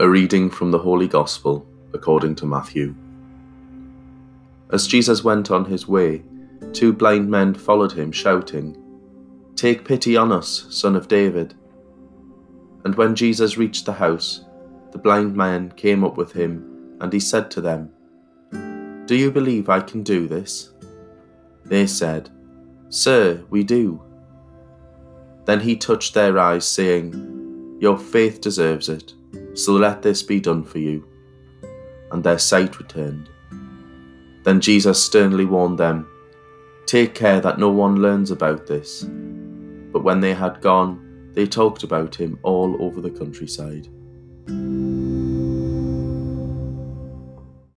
A reading from the Holy Gospel according to Matthew. As Jesus went on his way, two blind men followed him, shouting, Take pity on us, son of David. And when Jesus reached the house, the blind men came up with him, and he said to them, Do you believe I can do this? They said, Sir, we do. Then he touched their eyes, saying, Your faith deserves it, so let this be done for you. And their sight returned. Then Jesus sternly warned them, Take care that no one learns about this. But when they had gone, they talked about him all over the countryside.